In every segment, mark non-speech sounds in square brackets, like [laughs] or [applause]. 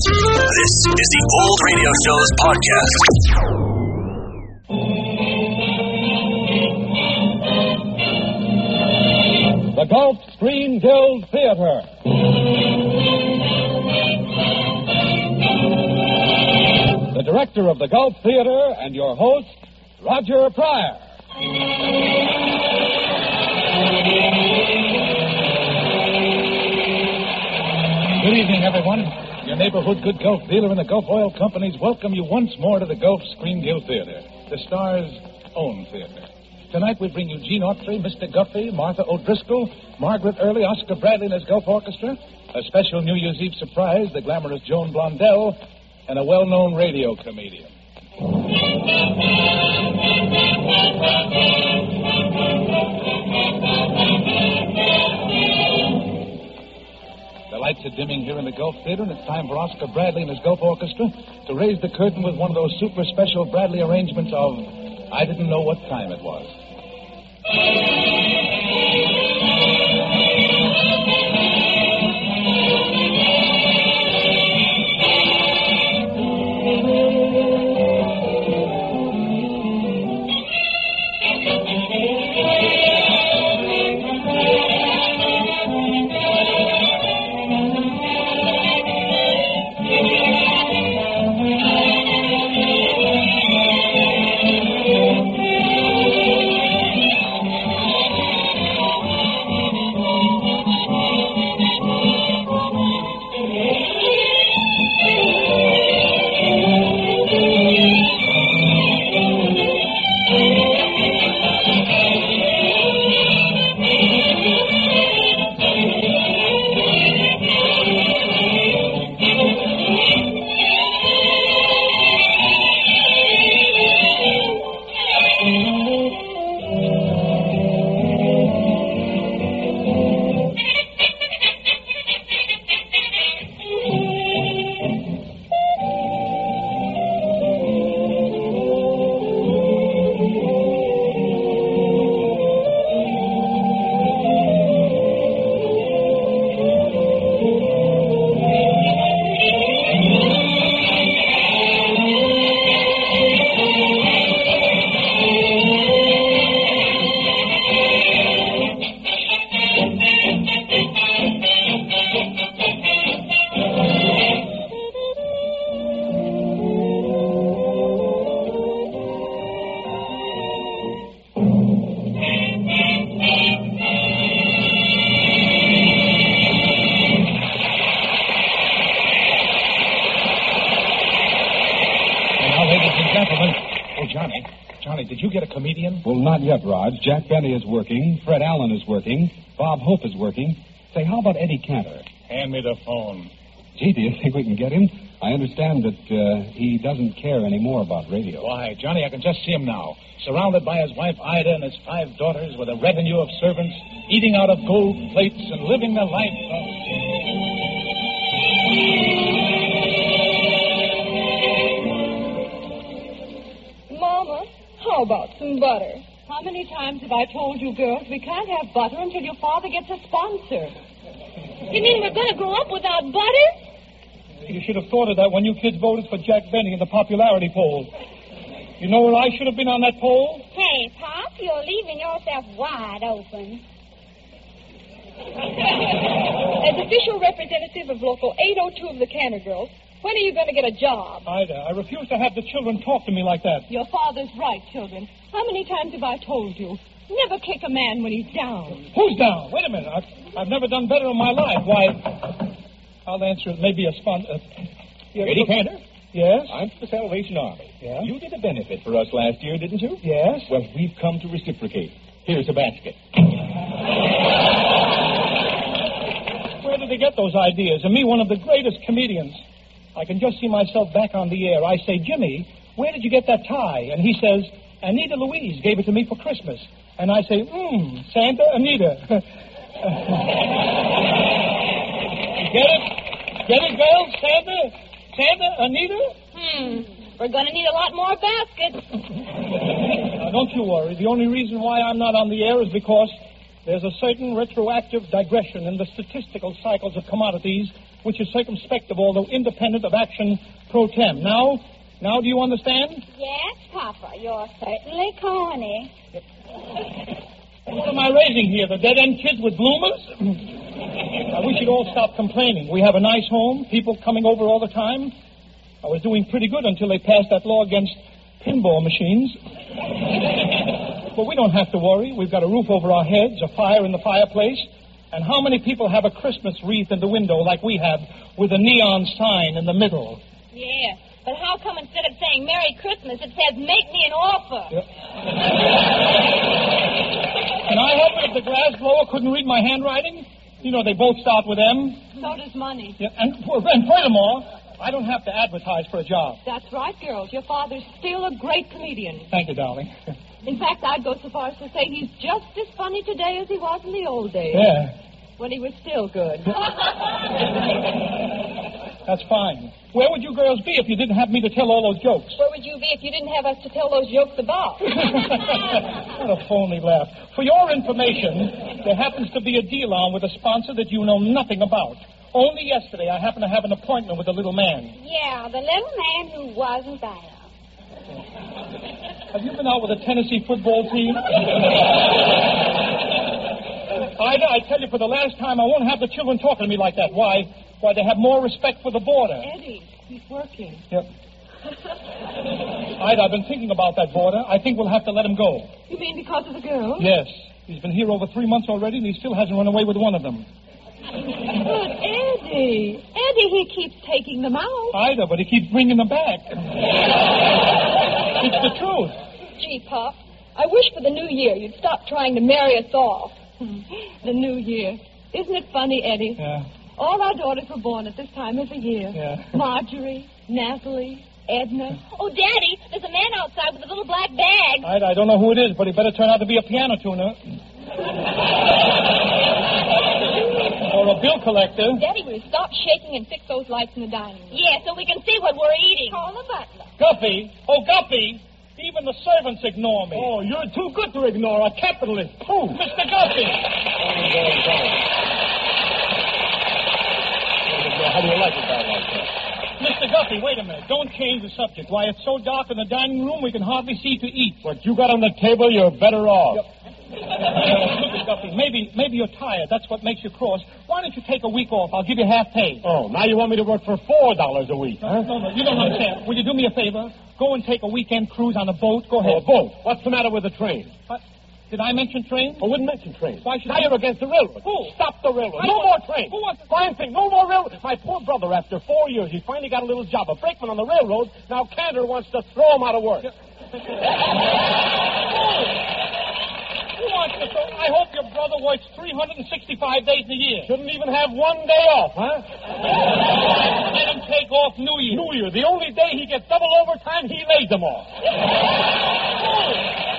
This is the Old Radio Show's podcast. The Gulf Screen Guild Theater. The director of the Gulf Theater and your host, Roger Pryor. Good evening, everyone. Neighborhood good Gulf dealer and the Gulf Oil Companies welcome you once more to the Gulf Screen Guild Theater, the star's own theater. Tonight we bring you Gene Autry, Mr. Guffey, Martha O'Driscoll, Margaret Early, Oscar Bradley and his Gulf Orchestra, a special New Year's Eve surprise, the glamorous Joan Blondell, and a well-known radio comedian. [laughs] The lights are dimming here in the Gulf Theater, and it's time for Oscar Bradley and his Gulf Orchestra to raise the curtain with one of those super special Bradley arrangements of I Didn't Know What Time It Was. Well, not yet, Raj. Jack Benny is working. Fred Allen is working. Bob Hope is working. Say, how about Eddie Cantor? Hand me the phone. Gee, do you [laughs] think we can get him? I understand that uh, he doesn't care anymore about radio. Why, Johnny, I can just see him now. Surrounded by his wife Ida and his five daughters with a retinue of servants, eating out of gold plates and living the life of. How about some butter? How many times have I told you girls we can't have butter until your father gets a sponsor? You mean we're going to grow up without butter? You should have thought of that when you kids voted for Jack Benny in the popularity poll. You know where I should have been on that poll? Hey, Pop, you're leaving yourself wide open. [laughs] As official representative of Local 802 of the Cantor Girls, when are you going to get a job? Ida, I refuse to have the children talk to me like that. Your father's right, children. How many times have I told you? Never kick a man when he's down. Who's down? Wait a minute. I've, I've never done better in my life. Why, I'll answer it. Maybe a spon... Uh, yeah, Eddie look- Cantor? Yes? I'm for the Salvation Army. Yeah? You did a benefit for us last year, didn't you? Yes? Well, we've come to reciprocate. Here's a basket. Where did they get those ideas? And me, one of the greatest comedians. I can just see myself back on the air. I say, Jimmy, where did you get that tie? And he says, Anita Louise gave it to me for Christmas. And I say, mmm, Santa, Anita. [laughs] get it? Get it, girls? Santa? Santa, Anita? Hmm. We're going to need a lot more baskets. Now, don't you worry. The only reason why I'm not on the air is because there's a certain retroactive digression in the statistical cycles of commodities which is circumspect of although independent of action pro tem. Now, now do you understand? Yes, Papa, you're certainly corny. What am I raising here? The dead end kids with bloomers? I wish you'd all stop complaining. We have a nice home, people coming over all the time. I was doing pretty good until they passed that law against pinball machines. but we don't have to worry. We've got a roof over our heads, a fire in the fireplace. And how many people have a Christmas wreath in the window like we have with a neon sign in the middle? Yeah, but how come instead of saying Merry Christmas, it says Make me an offer? Can I help it if the glass blower couldn't read my handwriting? You know, they both start with M. So does money. Yeah, and, and furthermore, I don't have to advertise for a job. That's right, girls. Your father's still a great comedian. Thank you, darling. [laughs] In fact, I'd go so far as to say he's just as funny today as he was in the old days. Yeah, When he was still good. [laughs] that's fine. Where would you girls be if you didn't have me to tell all those jokes? Where would you be if you didn't have us to tell those jokes about? [laughs] what a phony laugh. For your information, there happens to be a deal on with a sponsor that you know nothing about. Only yesterday, I happened to have an appointment with a little man. Yeah, the little man who wasn't there. Have you been out with a Tennessee football team? Ida, I tell you for the last time, I won't have the children talking to me like that. Why? Why, they have more respect for the boarder. Eddie, he's working. Yep. Ida, I've been thinking about that boarder. I think we'll have to let him go. You mean because of the girl? Yes. He's been here over three months already, and he still hasn't run away with one of them. But Eddie, Eddie, he keeps taking them out. Ida, but he keeps bringing them back. It's the truth. Gee, Pop, I wish for the new year you'd stop trying to marry us off. Hmm. The new year. Isn't it funny, Eddie? Yeah. All our daughters were born at this time of the year. Yeah. Marjorie, Natalie, Edna. Oh, Daddy, there's a man outside with a little black bag. Ida, I don't know who it is, but he better turn out to be a piano tuner. [laughs] or a bill collector. Daddy, will you stop shaking and fix those lights in the dining room? Yeah, so we can see what we're eating. Call the butler. Guppy. Oh, Guppy. Even the servants ignore me. Oh, you're too good to ignore a capitalist. Who? Mr. Guppy. How do you like it, guy like that? Mr. Guppy, wait a minute. Don't change the subject. Why, it's so dark in the dining room we can hardly see to eat. What you got on the table, you're better off. Uh, look at Maybe, maybe you're tired. That's what makes you cross. Why don't you take a week off? I'll give you half pay. Oh, now you want me to work for four dollars a week, huh? No, no, you don't understand. Will you do me a favor? Go and take a weekend cruise on a boat. Go Oh, ahead. a boat. What's the matter with the train? What? Did I mention train? I wouldn't mention trains. Why should now I- you're against the railroad. Who? Stop the railroad. I no more trains. Who wants- Fine thing. No more railroad. My poor brother, after four years, he finally got a little job, a brakeman on the railroad. Now Cantor wants to throw him out of work. [laughs] I hope your brother works 365 days a year. Shouldn't even have one day off, huh? [laughs] Let him take off New Year. New Year, the only day he gets double overtime, he lays them off. [laughs]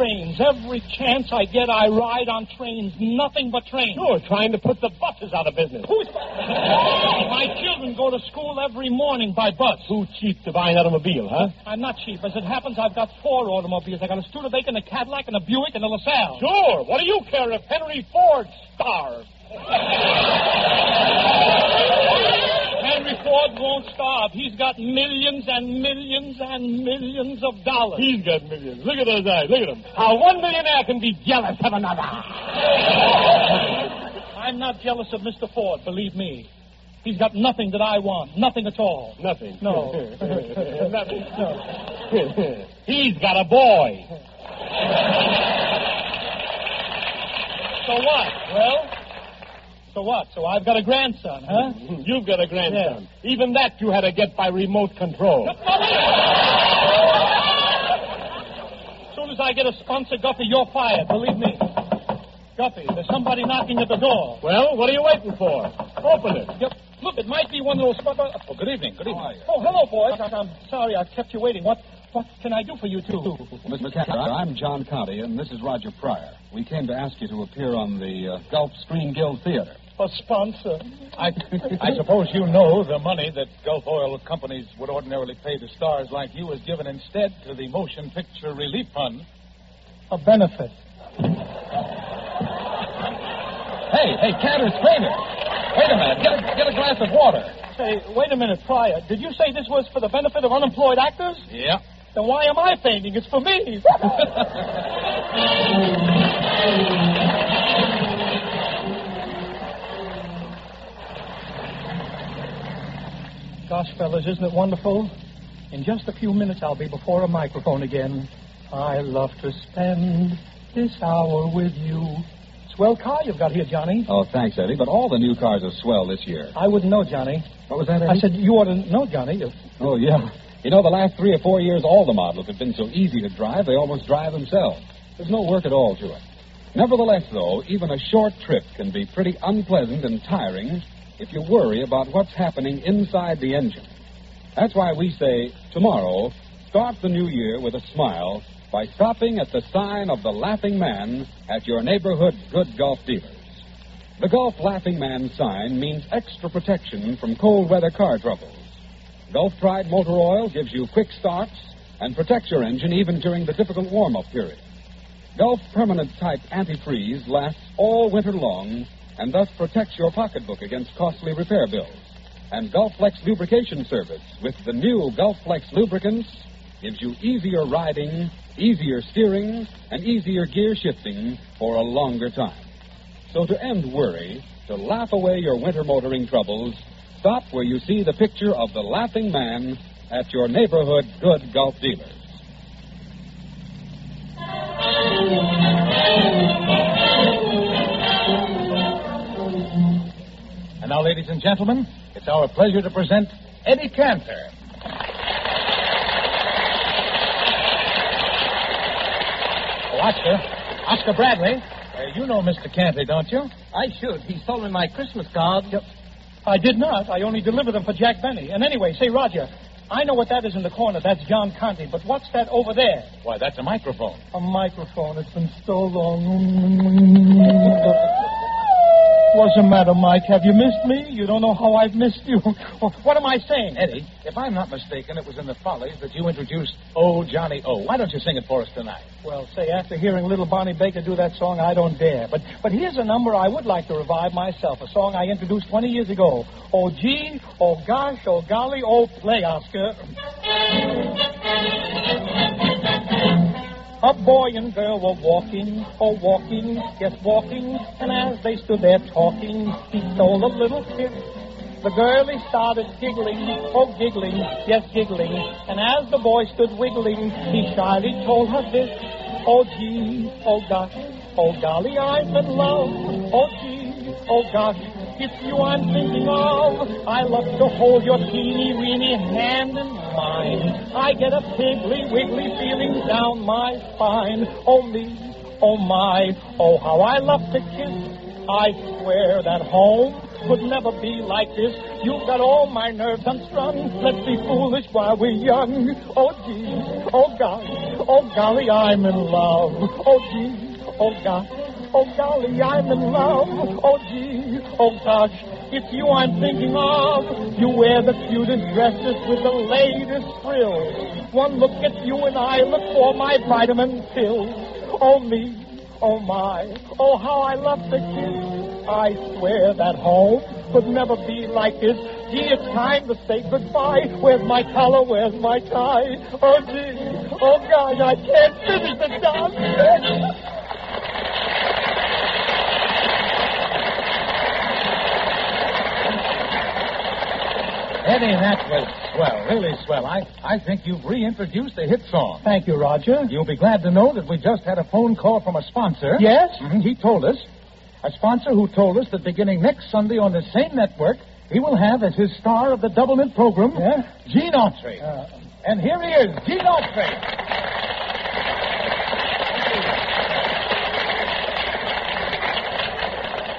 Trains. Every chance I get, I ride on trains. Nothing but trains. You're trying to put the buses out of business. Who's... [laughs] My children go to school every morning by bus. Too cheap to buy an automobile, huh? I'm not cheap. As it happens, I've got four automobiles. I got a Studebaker, and a Cadillac, and a Buick, and a LaSalle. Sure. What do you care if Henry Ford starves? [laughs] Ford won't starve. He's got millions and millions and millions of dollars. He's got millions. Look at those eyes. Look at them. How one millionaire can be jealous of another. I'm not jealous of Mr. Ford, believe me. He's got nothing that I want. Nothing at all. Nothing. No. [laughs] Nothing. No. [laughs] He's got a boy. So what? Well, so what? So I've got a grandson, huh? [laughs] You've got a grandson. Even that you had to get by remote control. As [laughs] soon as I get a sponsor, Guppy, you're fired. Believe me. Guppy, there's somebody knocking at the door. Well, what are you waiting for? Open it. Yep. Look, it might be one of those. Oh, good evening. Good evening. Oh, hello, boys. I'm- I'm sorry I kept you waiting. What what can I do for you two? Mr. Cantor, I'm John Conte, and this is Roger Pryor. We came to ask you to appear on the uh, Gulf Screen Guild Theater. A sponsor. I, I suppose you know the money that Gulf Oil companies would ordinarily pay to stars like you is given instead to the Motion Picture Relief Fund. A benefit. Hey, hey, Cantor's fainted. Wait a minute. Get a, get a glass of water. Say, wait a minute, Pryor. Did you say this was for the benefit of unemployed actors? Yeah. Then why am I fainting? It's for me. [laughs] Gosh, fellas, isn't it wonderful? In just a few minutes, I'll be before a microphone again. I love to spend this hour with you. Swell car you've got here, Johnny. Oh, thanks, Eddie. But all the new cars are swell this year. I wouldn't know, Johnny. What was that, Eddie? I said you ought to know, Johnny. If- Oh, yeah. You know, the last three or four years, all the models have been so easy to drive, they almost drive themselves. There's no work at all to it. Nevertheless, though, even a short trip can be pretty unpleasant and tiring if you worry about what's happening inside the engine. That's why we say, tomorrow, start the new year with a smile by stopping at the sign of the Laughing Man at your neighborhood good Gulf dealers. The Gulf Laughing Man sign means extra protection from cold weather car troubles. Gulf Pride Motor Oil gives you quick starts and protects your engine even during the difficult warm up period. Gulf Permanent Type Antifreeze lasts all winter long and thus protects your pocketbook against costly repair bills. And Gulf Flex Lubrication Service with the new Gulf Flex lubricants gives you easier riding, easier steering, and easier gear shifting for a longer time. So to end worry, to laugh away your winter motoring troubles, stop where you see the picture of the laughing man at your neighborhood good Gulf dealers. Now, ladies and gentlemen, it's our pleasure to present Eddie Cantor. Oh, Oscar. Oscar Bradley. Uh, you know Mr. Cantor, don't you? I should. He stole me my Christmas card. I did not. I only delivered them for Jack Benny. And anyway, say, Roger, I know what that is in the corner. That's John Conte. But what's that over there? Why, that's a microphone. A microphone. It's been so long. What's the matter, Mike? Have you missed me? You don't know how I've missed you. [laughs] Oh, what am I saying? Eddie, if I'm not mistaken, it was in the Follies that you introduced Oh, Johnny Oh. Why don't you sing it for us tonight? Well, say, after hearing little Bonnie Baker do that song, I don't dare. But but here's a number I would like to revive myself, a song I introduced 20 years ago. Oh, gee, oh, gosh, oh, golly, oh, play, Oscar. A boy and girl were walking, oh, walking, yes, walking, and as they stood there talking, he stole a little kiss. The girlie started giggling, oh, giggling, yes, giggling, and as the boy stood wiggling, he shyly told her this. Oh, gee, oh, gosh, oh, golly, I'm in love. Oh, gee, oh, gosh, it's you I'm thinking of. I love to hold your teeny weeny hand in mine. I get a piggly wiggly feeling down my spine. Oh, me, oh, my, oh, how I love to kiss. I swear that home could never be like this. You've got all my nerves unstrung. Let's be foolish while we're young. Oh, gee, oh, gosh, oh, golly, I'm in love. Oh, gee, oh, gosh, oh, golly, I'm in love. Oh, gee, oh, gosh, it's you I'm thinking of. You wear the cutest dresses with the latest frills. One look at you and I look for my vitamin pills. Oh, me, oh, my, oh, how I love to kiss. I swear that home could never be like this. Gee, it's time to say goodbye. Where's my collar? Where's my tie? Oh, gee. Oh, gosh, I can't finish the dance. Eddie, that was swell, really swell. I, I think you've reintroduced a hit song. Thank you, Roger. You'll be glad to know that we just had a phone call from a sponsor. Yes? Mhm, He told us, a sponsor who told us that beginning next Sunday on the same network, he will have as his star of the Doublemint program, Yeah? Gene Autry. Uh, and here he is, Gene Autry.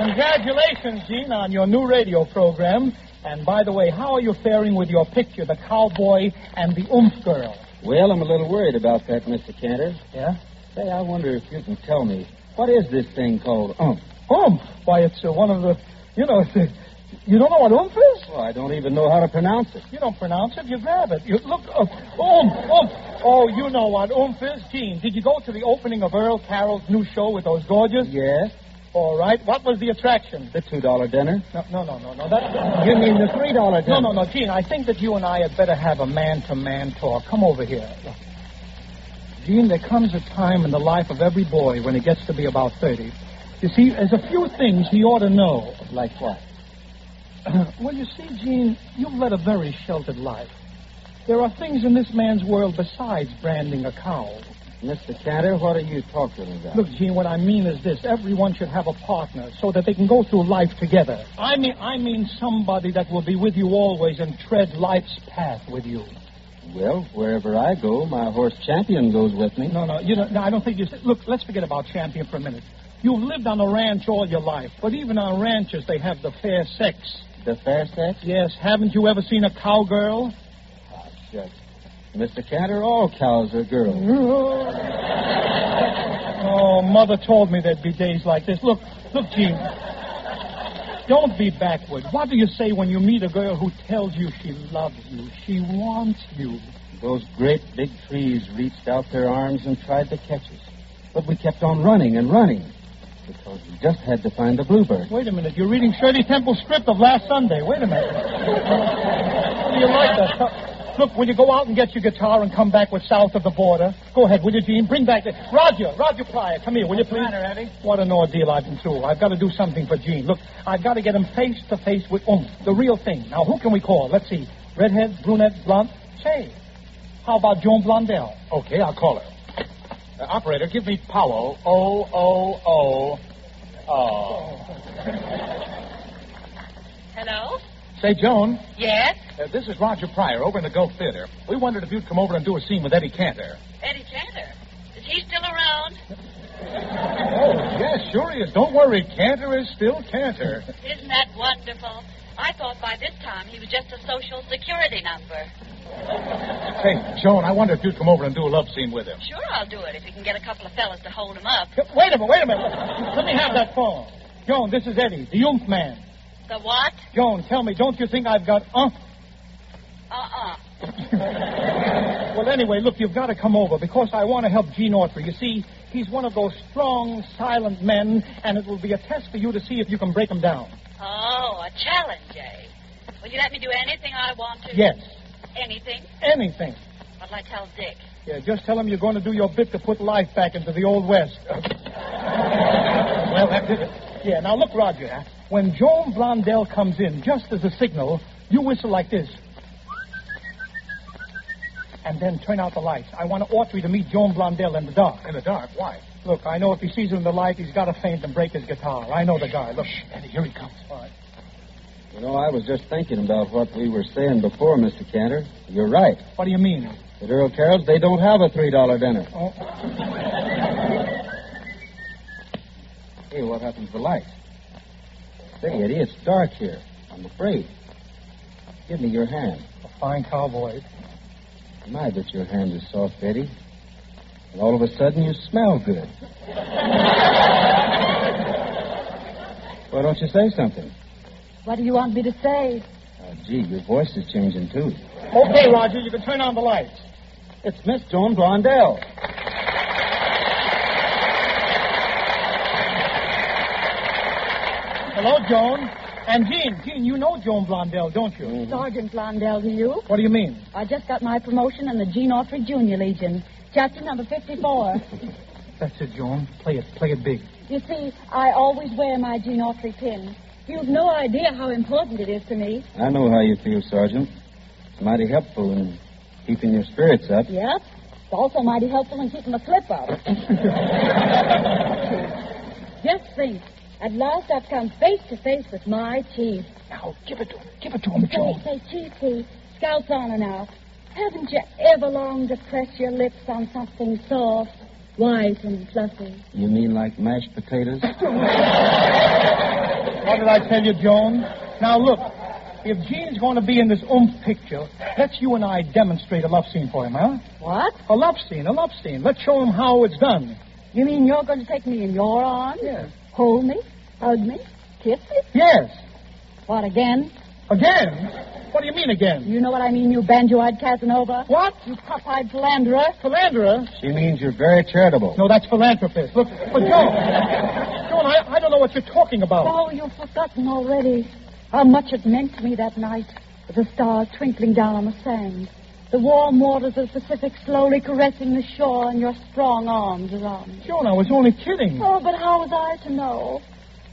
Congratulations, Gene, on your new radio program. And by the way, how are you faring with your picture, the cowboy and the oomph girl? Well, I'm a little worried about that, Mr. Cantor. Yeah? Say, I wonder if you can tell me, what is this thing called umph? Oomph? Why, it's uh, one of the, you know, it's, uh, you don't know what oomph is? Well, I don't even know how to pronounce it. You don't pronounce it, you grab it. You look, uh, oomph, oomph. Oh, you know what oomph is, Gene. Did you go to the opening of Earl Carroll's new show with those gorgeous? Yes? All right. What was the attraction? The $2 dinner. No, no, no, no. no. That, You mean the $3 dinner? no, no, no, Gene. I think that you and I had better have a man-to-man talk. Come over here. Look. Gene, there comes a time in the life of every boy when he gets to be about 30. You see, there's a few things he ought to know. Like what? [clears throat] well, you see, Gene, you've led a very sheltered life. There are things in this man's world besides branding a cow. Mr. Cantor, what are you talking about? Look, Gene, what I mean is this: everyone should have a partner so that they can go through life together. I mean, I mean somebody that will be with you always and tread life's path with you. Well, wherever I go, my horse Champion goes with me. No, no, you know, no, I don't think you. Look, let's forget about Champion for a minute. You've lived on a ranch all your life, but even on ranches they have the fair sex. The fair sex? Yes, haven't you ever seen a cowgirl? Oh, shucks. Mr. Cantor, all cows are girls. [laughs] Oh, Mother told me there'd be days like this. Look, look, Gene. Don't be backward. What do you say when you meet a girl who tells you she loves you, she wants you? Those great big trees reached out their arms and tried to catch us. But we kept on running and running because we just had to find the bluebird. Wait a minute. You're reading Shirley Temple's script of last Sunday. Wait a minute. Do you like that? Look, will you go out and get your guitar and come back with South of the Border? Go ahead, will you, Gene? Bring back the... Roger, Roger Pryor, come here, will you please? Eddie? What an ordeal I've been through. I've got to do something for Gene. Look, I've got to get him face to face with oomph, the real thing. Now, who can we call? Let's see. Redhead, brunette, blonde? Say, how about Joan Blondell? Okay, I'll call her. Uh, operator, give me Powell. O O O. Oh. Hello? Say, Joan, Yes? uh, this is Roger Pryor over in the Gulf Theater. We wondered if you'd come over and do a scene with Eddie Cantor. Eddie Cantor. Is he still around? Oh, yes, sure he is. Don't worry. Cantor is still Cantor. Isn't that wonderful? I thought by this time he was just a social security number. Say, Joan, I wonder if you'd come over and do a love scene with him. Sure, I'll do it if you can get a couple of fellas to hold him up. Wait a minute, wait a minute. Let me have that phone. Joan, this is Eddie, the youth man. The what? Joan, tell me, don't you think I've got umph? Uh-uh. [laughs] Well, anyway, look, you've got to come over because I want to help Gene Autry. You see, he's one of those strong, silent men, and it will be a test for you to see if you can break him down. Oh, a challenge, eh? Will you let me do anything I want to? Yes, Anything? anything. What'll I tell Dick? Yeah, just tell him you're going to do your bit to put life back into the Old West. [laughs] well, that did it. Yeah, now look, Roger. When Joan Blondell comes in, just as a signal, you whistle like this. And then turn out the lights. I want Autry to meet Joan Blondell in the dark. In the dark. Why? Look, I know if he sees her in the light, he's got to faint and break his guitar. I know the guy. Look, Eddie, here he comes. all right. You know, I was just thinking about what we were saying before, Mr. Cantor. You're right. What do you mean? At Earl Carroll's, they don't have a $3 dinner. Oh, Hey, what happened to the lights? Say, Eddie, it's dark here. I'm afraid. Give me your hand. a fine cowboy. My, but your hand is soft, Eddie. And all of a sudden, you smell good. Why don't you say something? What do you want me to say? Oh, gee, your voice is changing, too. Okay, Roger, you can turn on the lights. It's Miss Joan Blondell. Hello, Joan. And Gene. Gene, you know Joan Blondell, don't you? Mm-hmm. Sergeant Blondell to you. What do you mean? I just got my promotion in the Gene Autry Junior Legion, chapter number 54. That's it, Joan. Play it. Play it big. you see, I always wear my Gene Autry pin. You've no idea how important it is to me. I know how you feel, Sergeant. It's mighty helpful in keeping your spirits up. Yep. It's also mighty helpful in keeping the flip up. [laughs] just think. At last I've come face to face with my chief. Now, give it to him. Give it to him, Say, Joan. say, Chief, see, Scout's honor now. Haven't you ever longed to press your lips on something soft, white, and fluffy? You mean like mashed potatoes? [laughs] What did I tell you, Joan? Now, look. If Gene's going to be in this oomph picture, let's you and I demonstrate a love scene for him, huh? What? A love scene, a love scene. Let's show him how it's done. You mean you're going to take me in your arms? Yes. Hold me? Hug me? Kiss me? Yes. What, again? Again? What do you mean again? You know what I mean, you banjo-eyed Casanova? What? You pop-eyed philanderer? Philanderer? She means you're very charitable. No, that's philanthropist. Look, but Joan, Joan, I, I don't know what you're talking about. Oh, you've forgotten already how much it meant to me that night with the stars twinkling down on the sand. The warm waters of the Pacific slowly caressing the shore and your strong arms around me. Joan, I was only kidding. Oh, but how was I to know?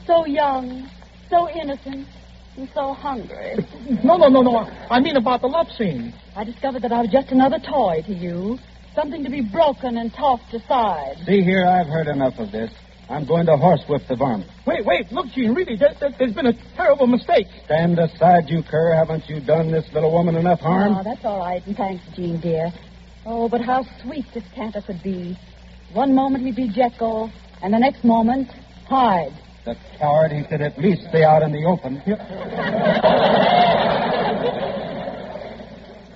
So young, so innocent, and so hungry. [laughs] No, no, no, no. I mean about the love scene. I discovered that I was just another toy to you, something to be broken and tossed aside. See here, I've heard enough of this. I'm going to horsewhip the varmint. Wait, wait. Look, Gene, really, there, there, has been a terrible mistake. Stand aside, you cur. Haven't you done this little woman enough harm? Oh, that's all right, and thanks, Gene, dear. Oh, but how sweet this Cantor could be. One moment he'd be Jekyll, and the next moment, Hyde. The coward, he could at least stay out in the open.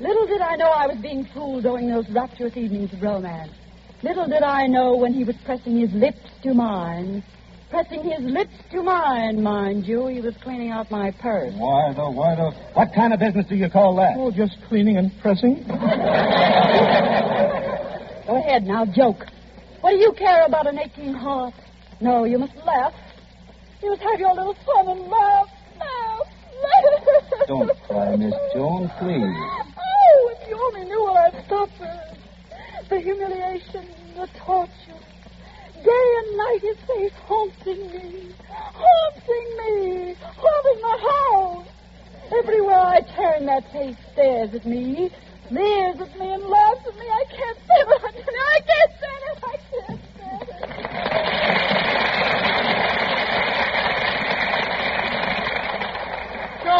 Little did I know I was being fooled during those rapturous evenings of romance. Little did I know when he was pressing his lips to mine. Pressing his lips to mine, mind you. He was cleaning out my purse. Why the, why the, what kind of business do you call that? Oh, just cleaning and pressing. Go ahead now, joke. What do you care about an aching heart? No, you must laugh. You must have your little fun and laugh. Laugh, laugh. Don't cry, Miss Joan, please. Oh, if you only knew what I've suffered. The humiliation, the torture. Day and night his face haunting me. Haunting me. Haunting my house. Everywhere I turn, that face stares at me, leers at me, and laughs at me. I can't stand it. I can't stand it. I can't stand it.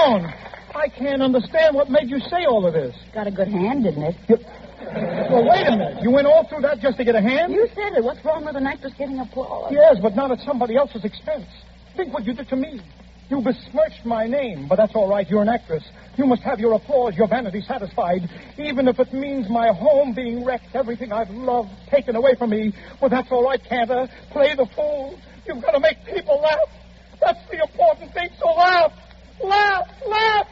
I can't understand what made you say all of this. Got a good hand, didn't it? Well, wait a minute. You went all through that just to get a hand? You said it. What's wrong with an actress getting applause? Yes, but not at somebody else's expense. Think what you did to me. You besmirched my name, but that's all right. You're an actress. You must have your applause, your vanity satisfied, even if it means my home being wrecked, everything I've loved taken away from me. Well, that's all right, Cantor. Play the fool. You've got to make people laugh. That's the important thing, so laugh. Laugh, laugh.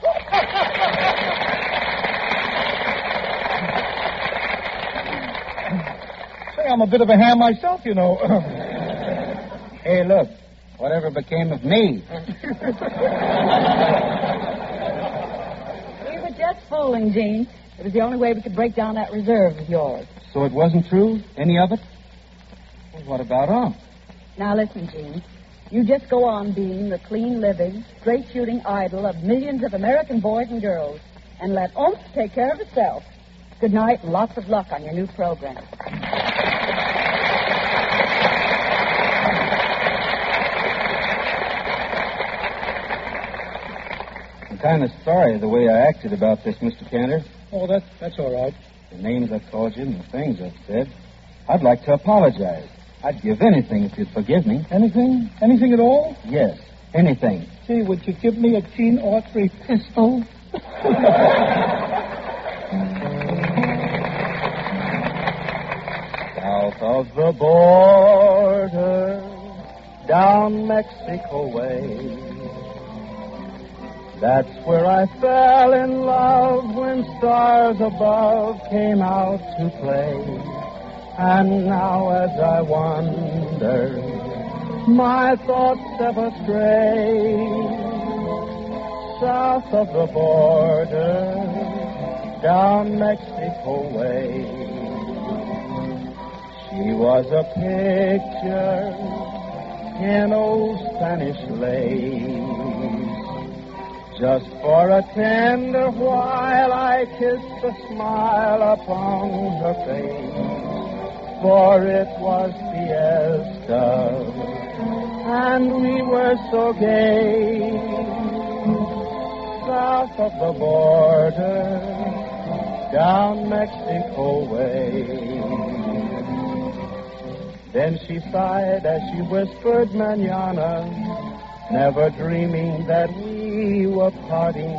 Say, I'm a bit of a ham myself, you know. [clears throat] hey, look. Whatever became of me? [laughs] we were just fooling, Gene. It was the only way we could break down that reserve of yours. So it wasn't true? Any of it? Well, what about Aunt? Now listen, Gene. You just go on being the clean living, straight shooting idol of millions of American boys and girls, and let Ump take care of itself. Good night and lots of luck on your new program. I'm kind of sorry the way I acted about this, Mr. Cantor. Oh, that, that's all right. The names I called you and the things I've said. I'd like to apologize. I'd give anything if you'd forgive me. Anything? Anything at all? Yes, anything. Gee, would you give me a Gene Autry pistol? South of the border, down Mexico way. That's where I fell in love when stars above came out to play. And now as I wander, my thoughts ever stray. South of the border, down Mexico way. She was a picture in old Spanish lace. Just for a tender while I kissed a smile upon her face. For it was fiesta, and we were so gay. South of the border, down Mexico way. Then she sighed as she whispered manana, never dreaming that we were parting.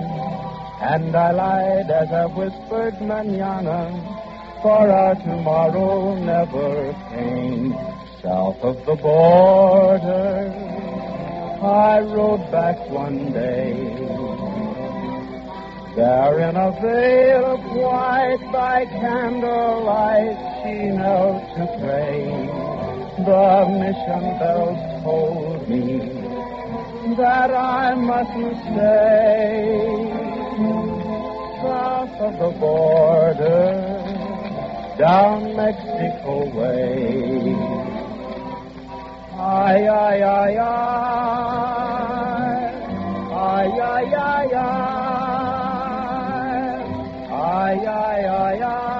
And I lied as I whispered manana, for our tomorrow never came. South of the border, I rode back one day. There in a veil of white by candlelight she knelt to pray. The mission bells told me that I mustn't stay south of the border down Mexico way. Ay, ay, ay, ay, ay, ay, ay, ay. Ay, ay, ay, ay.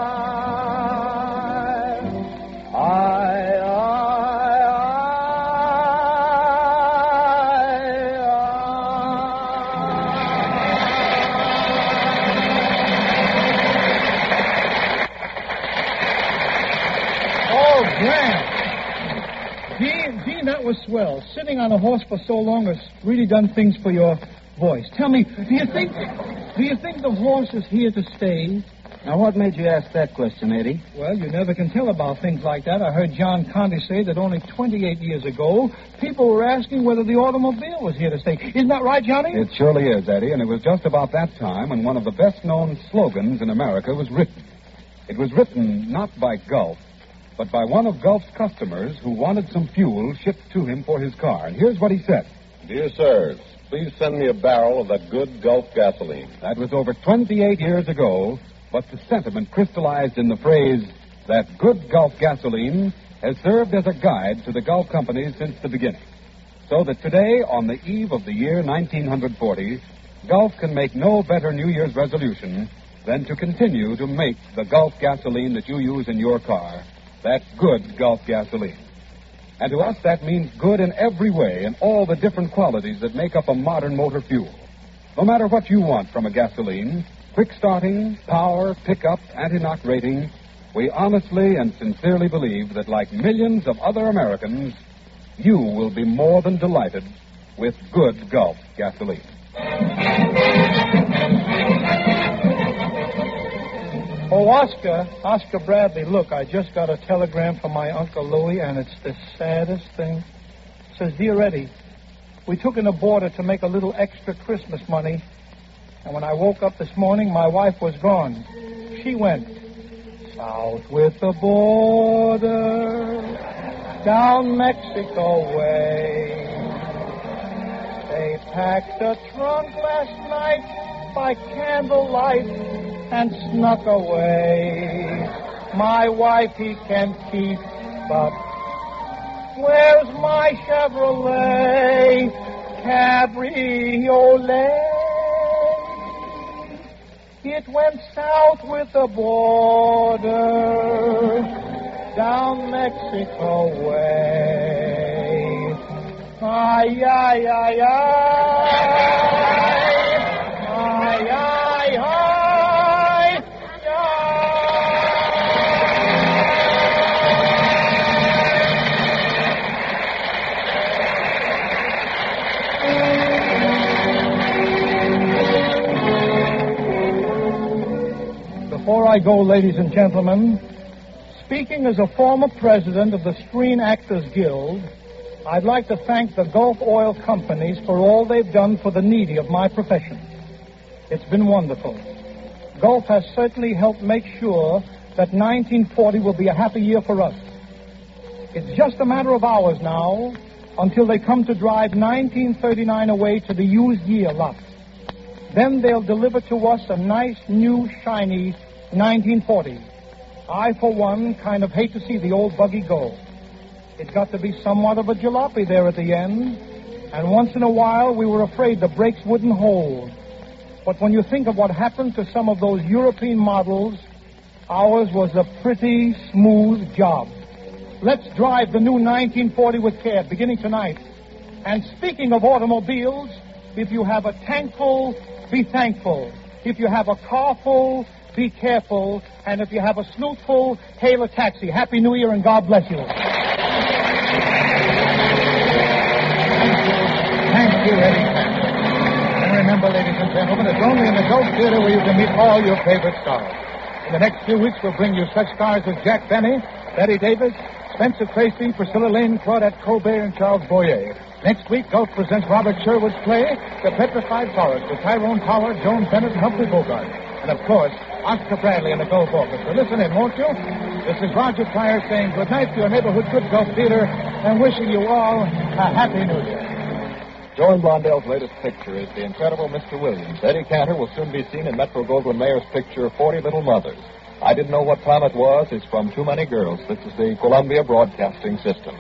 Grant. Gene, Gene, that was swell. Sitting on a horse for so long has really done things for your voice. Tell me, do you think do you think the horse is here to stay? Now, what made you ask that question, Eddie? Well, you never can tell about things like that. I heard John Conte say that only 28 years ago, people were asking whether the automobile was here to stay. Isn't that right, Johnny? It surely is, Eddie, and it was just about that time when one of the best known slogans in America was written. It was written not by Gulf, but by one of Gulf's customers who wanted some fuel shipped to him for his car. And here's what he said. Dear sirs, please send me a barrel of that good Gulf gasoline. That was over 28 years ago, but the sentiment crystallized in the phrase, that good Gulf gasoline has served as a guide to the Gulf companies since the beginning. So that today, on the eve of the year 1940, Gulf can make no better New Year's resolution than to continue to make the Gulf gasoline that you use in your car, that good Gulf gasoline. And to us, that means good in every way in all the different qualities that make up a modern motor fuel. No matter what you want from a gasoline, quick starting, power, pickup, anti-knock rating, we honestly and sincerely believe that like millions of other Americans, you will be more than delighted with good Gulf gasoline. Oh, Oscar, Oscar Bradley, look, I just got a telegram from my Uncle Louis, and it's the saddest thing. It says, Dear Eddie, we took in the boarder to make a little extra Christmas money, and when I woke up this morning, my wife was gone. She went south with the border, down Mexico way. They packed a trunk last night by candlelight and snuck away. My wife he can keep, but where's my Chevrolet Cabriolet? It went south with the border, down Mexico way. Ay, ay, ay, ay. Before I go, ladies and gentlemen, speaking as a former president of the Screen Actors Guild, I'd like to thank the Gulf Oil Companies for all they've done for the needy of my profession. It's been wonderful. Gulf has certainly helped make sure that 1940 will be a happy year for us. It's just a matter of hours now until they come to drive 1939 away to the used year lot. Then they'll deliver to us a nice, new, shiny 1940. I, for one, kind of hate to see the old buggy go. It got to be somewhat of a jalopy there at the end, and once in a while we were afraid the brakes wouldn't hold. But when you think of what happened to some of those European models, ours was a pretty smooth job. Let's drive the new 1940 with care, beginning tonight. And speaking of automobiles, if you have a tank full, be thankful. If you have a car full, be careful. And if you have a snoot full, hail a taxi. Happy New Year and God bless you. Thank you, Eddie. And remember, ladies and gentlemen, it's only in the Gulf Theater where you can meet all your favorite stars. In the next few weeks, we'll bring you such stars as Jack Benny, Bette Davis, Spencer Tracy, Priscilla Lane, Claudette Colbert, and Charles Boyer. Next week, Gulf presents Robert Sherwood's play, The Petrified Forest, with Tyrone Power, Joan Bennett, and Humphrey Bogart. And of course, Oscar Bradley and the Gold Walkers. So listen in, won't you? This is Roger Pryor saying good night to your neighborhood good Gulf theater and wishing you all a happy new year. Joan Blondell's latest picture is The Incredible Mr. Williams. Eddie Cantor will soon be seen in Metro-Goldwyn-Mayer's picture, 40 Little Mothers. I didn't know what time it was. It's from Too Many Girls. This is the Columbia Broadcasting System.